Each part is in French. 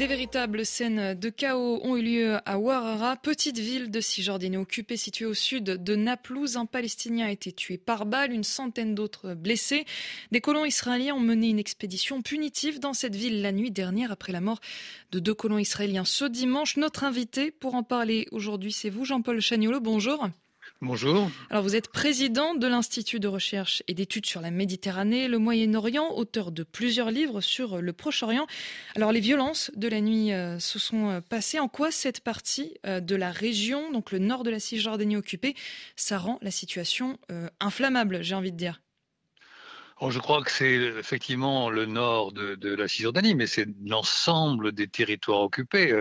Des véritables scènes de chaos ont eu lieu à Warara, petite ville de Cisjordanie occupée située au sud de Naplouse. Un Palestinien a été tué par balle, une centaine d'autres blessés. Des colons israéliens ont mené une expédition punitive dans cette ville la nuit dernière après la mort de deux colons israéliens ce dimanche. Notre invité pour en parler aujourd'hui, c'est vous, Jean-Paul Chagnolo. Bonjour. Bonjour. Alors vous êtes président de l'Institut de recherche et d'études sur la Méditerranée, le Moyen-Orient, auteur de plusieurs livres sur le Proche-Orient. Alors les violences de la nuit euh, se sont euh, passées. En quoi cette partie euh, de la région, donc le nord de la Cisjordanie occupée, ça rend la situation inflammable, j'ai envie de dire? Oh, je crois que c'est effectivement le nord de, de la Cisjordanie, mais c'est l'ensemble des territoires occupés.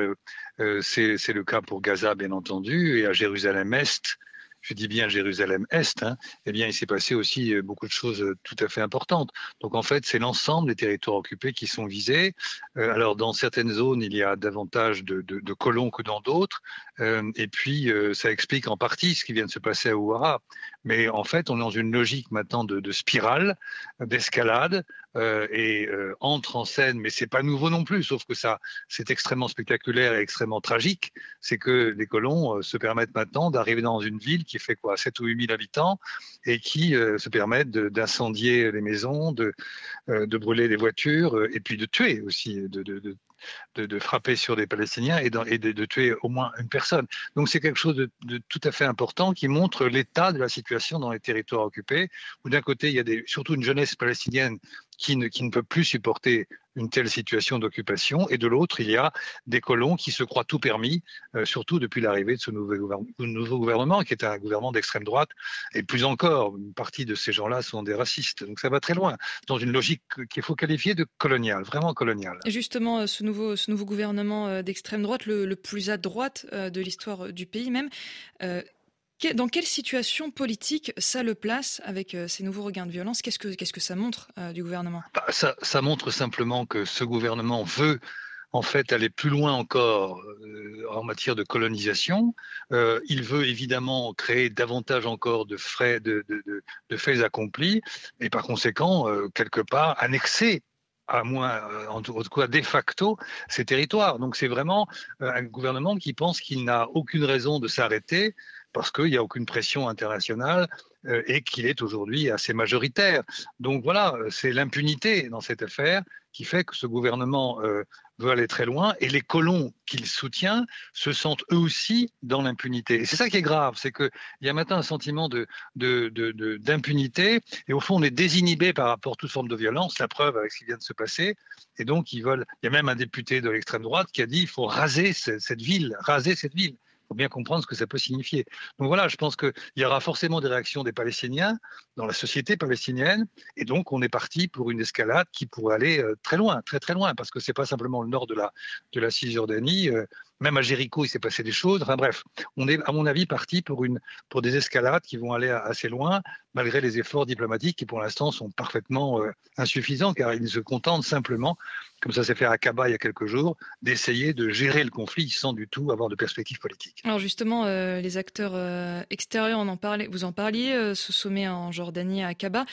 c'est le cas pour Gaza, bien entendu, et à Jérusalem-Est je dis bien Jérusalem-Est, hein, eh bien, il s'est passé aussi euh, beaucoup de choses euh, tout à fait importantes. Donc, en fait, c'est l'ensemble des territoires occupés qui sont visés. Euh, alors, dans certaines zones, il y a davantage de, colons que dans d'autres. Et puis, ça explique en partie ce qui vient de se passer à Ouara. Mais en fait, on est dans une logique maintenant de spirale, d'escalade, euh, et euh, entre en scène, mais c'est pas nouveau non plus, sauf que ça, c'est extrêmement spectaculaire et extrêmement tragique. C'est que les colons euh, se permettent maintenant d'arriver dans une ville qui fait quoi, 7 ou 8 000 habitants, et qui se permettent d'incendier les maisons, de, de brûler les voitures, et puis de tuer aussi, de, de, frapper sur des Palestiniens et, de, tuer au moins une personne. Donc c'est quelque chose de, tout à fait important qui montre l'état de la situation dans les territoires occupés, où d'un côté il y a surtout une jeunesse palestinienne qui ne, qui ne peut plus supporter une telle situation d'occupation, et de l'autre, il y a des colons qui se croient tout permis, euh, surtout depuis l'arrivée de ce nouveau gouvernement, qui est un gouvernement d'extrême droite, et plus encore, une partie de ces gens-là sont des racistes. Donc ça va très loin, dans une logique qu'il faut qualifier de coloniale, vraiment coloniale. Justement, ce nouveau, ce nouveau gouvernement euh, d'extrême droite, le, plus à droite euh, de l'histoire du pays même, euh, dans quelle situation politique ça le place avec euh, ces nouveaux regains de violence? Qu'est-ce que, ça montre euh, du gouvernement? Bah, ça, montre simplement que ce gouvernement veut en fait aller plus loin encore euh, en matière de colonisation. Il veut évidemment créer davantage encore de de, faits accomplis et par conséquent quelque part annexer à moins, en tout cas de facto, ces territoires. Donc c'est vraiment un gouvernement qui pense qu'il n'a aucune raison de s'arrêter parce qu'il n'y a aucune pression internationale euh, et qu'il est aujourd'hui assez majoritaire. Donc voilà, c'est l'impunité dans cette affaire qui fait que ce gouvernement euh, veut aller très loin et les colons qu'il soutient se sentent eux aussi dans l'impunité. Et c'est ça qui est grave, c'est qu'il y a maintenant un sentiment d'impunité et au fond on est désinhibé par rapport à toute forme de violence, la preuve avec ce qui vient de se passer. Et donc il y a même un député de l'extrême droite qui a dit il faut raser cette ville, raser cette ville faut bien comprendre ce que ça peut signifier. Donc voilà, je pense qu'il y aura forcément des réactions des Palestiniens dans la société palestinienne, et donc on est parti pour une escalade qui pourrait aller euh, très loin, très très loin, parce que c'est pas simplement le nord de la de la Cisjordanie. Même à Jéricho, il s'est passé des choses. Enfin bref, on est, à mon avis, parti pour, des escalades qui vont aller assez loin, malgré les efforts diplomatiques qui, pour l'instant, sont parfaitement euh, insuffisants, car ils se contentent simplement, comme ça s'est fait à Kaba il y a quelques jours, d'essayer de gérer le conflit sans du tout avoir de perspective politique. Alors justement, euh, les acteurs euh, extérieurs, vous en parliez, ce sommet en Jordanie à Kaba.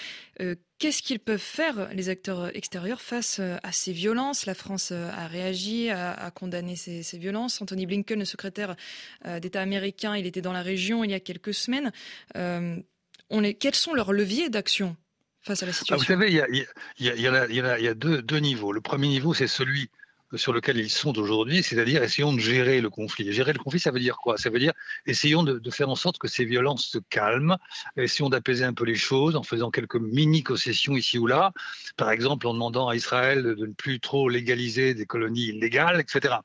Euh, Qu'est-ce qu'ils peuvent faire, les acteurs extérieurs, face euh, à ces violences? La France euh, a réagi, a, a condamné ces, ces, violences. Anthony Blinken, le secrétaire euh, d'État américain, il était dans la région il y a quelques semaines. Euh, on est, quels sont leurs leviers d'action face à la situation ah, Vous savez, il y a, y y y deux niveaux. Le premier niveau, c'est celui sur lequel ils sont aujourd'hui, c'est-à-dire essayons de gérer le conflit. gérer le conflit, ça veut dire quoi? Ça veut dire essayons de, de, faire en sorte que ces violences se calment, essayons d'apaiser un peu les choses en faisant quelques mini-concessions ici ou là, par exemple en demandant à Israël de ne plus trop légaliser des colonies illégales, etc.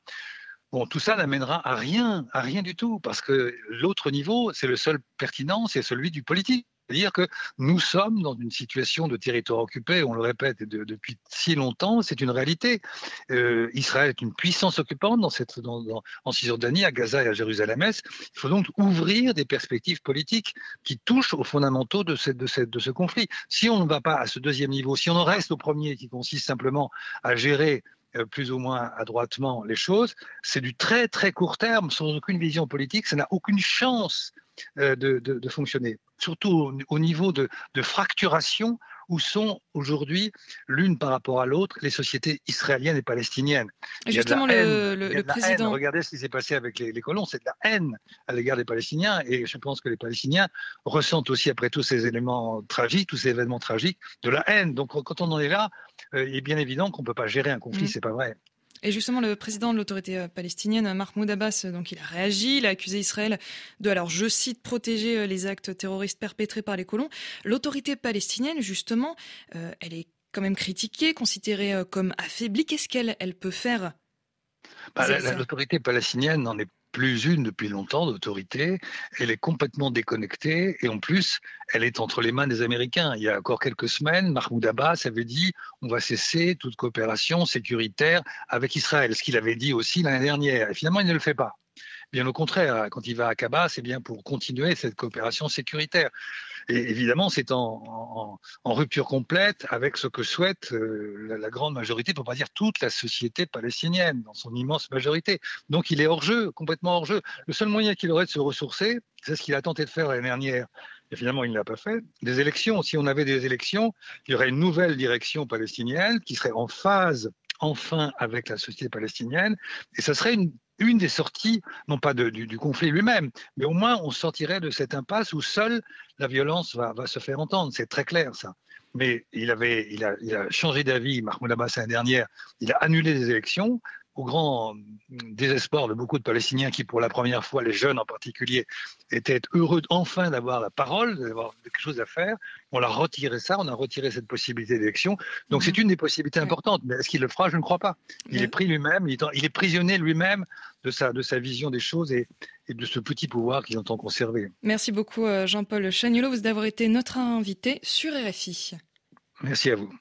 Bon, tout ça n'amènera à rien, à rien du tout, parce que l'autre niveau, c'est le seul pertinent, c'est celui du politique. C'est-à-dire que nous sommes dans une situation de territoire occupé, on le répète de, depuis si longtemps, c'est une réalité. Euh, Israël est une puissance occupante dans cette, dans, en Cisjordanie, à Gaza et à Jérusalem-Est. Il faut donc ouvrir des perspectives politiques qui touchent aux fondamentaux de, cette, de, cette, de ce conflit. Si on ne va pas à ce deuxième niveau, si on en reste au premier qui consiste simplement à gérer euh, plus ou moins adroitement les choses, c'est du très très court terme, sans aucune vision politique, ça n'a aucune chance de, de, de, fonctionner, surtout au, au niveau de, de, fracturation où sont aujourd'hui, l'une par rapport à l'autre, les sociétés israéliennes et palestiniennes. justement, le, président. Regardez ce qui s'est passé avec les, colons, c'est de la haine à l'égard des Palestiniens. Et je pense que les Palestiniens ressentent aussi, après tous ces éléments tragiques, tous ces événements tragiques, de la haine. Donc quand on en est là, euh, il est bien évident qu'on ne peut pas gérer un conflit, mm. c'est pas vrai. Et justement, le président de l'autorité euh, palestinienne, Mahmoud Abbas, euh, donc il a réagi, il a accusé Israël de, alors je cite, protéger euh, les actes terroristes perpétrés par les colons. L'autorité palestinienne, justement, elle est quand même critiquée, considérée comme affaiblie. Qu'est-ce qu'elle elle peut faire bah, L'autorité palestinienne n'en est plus une depuis longtemps d'autorité. Elle est complètement déconnectée et en plus, elle est entre les mains des Américains. Il y a encore quelques semaines, Mahmoud Abbas avait dit on va cesser toute coopération sécuritaire avec Israël, ce qu'il avait dit aussi l'année dernière. Et finalement, il ne le fait pas. Bien au contraire, quand il va à Kaba, c'est bien pour continuer cette coopération sécuritaire. Et évidemment, c'est en, rupture complète avec ce que souhaite euh, la, grande majorité, pour ne pas dire toute la société palestinienne, dans son immense majorité. Donc il est hors jeu, complètement hors jeu. Le seul moyen qu'il aurait de se ressourcer, c'est ce qu'il a tenté de faire l'année dernière. Et finalement, il ne l'a pas fait. Des élections, si on avait des élections, il y aurait une nouvelle direction palestinienne qui serait en phase enfin avec la société palestinienne. Et ça serait une une des sorties, non pas du, conflit lui-même, mais au moins on sortirait de cette impasse où seule la violence va, se faire entendre. C'est très clair ça. Mais il, avait, il, a, il a changé d'avis, Mahmoud Abbas l'année dernière, il a annulé les élections, au grand désespoir de beaucoup de Palestiniens qui, pour la première fois, les jeunes en particulier, étaient heureux enfin d'avoir la parole, d'avoir quelque chose à faire. On a retiré ça, on a retiré cette possibilité d'élection. Donc c'est mhm. une des possibilités importantes. Mais est-ce qu'il le fera? Je ne crois pas. Il est pris lui-même, il, est prisonnier lui-même de sa, de sa vision des choses et, et de ce petit pouvoir qu'il entend conserver. Merci beaucoup euh, Jean-Paul Chagnolo, d'avoir été notre invité sur RFI. Merci à vous.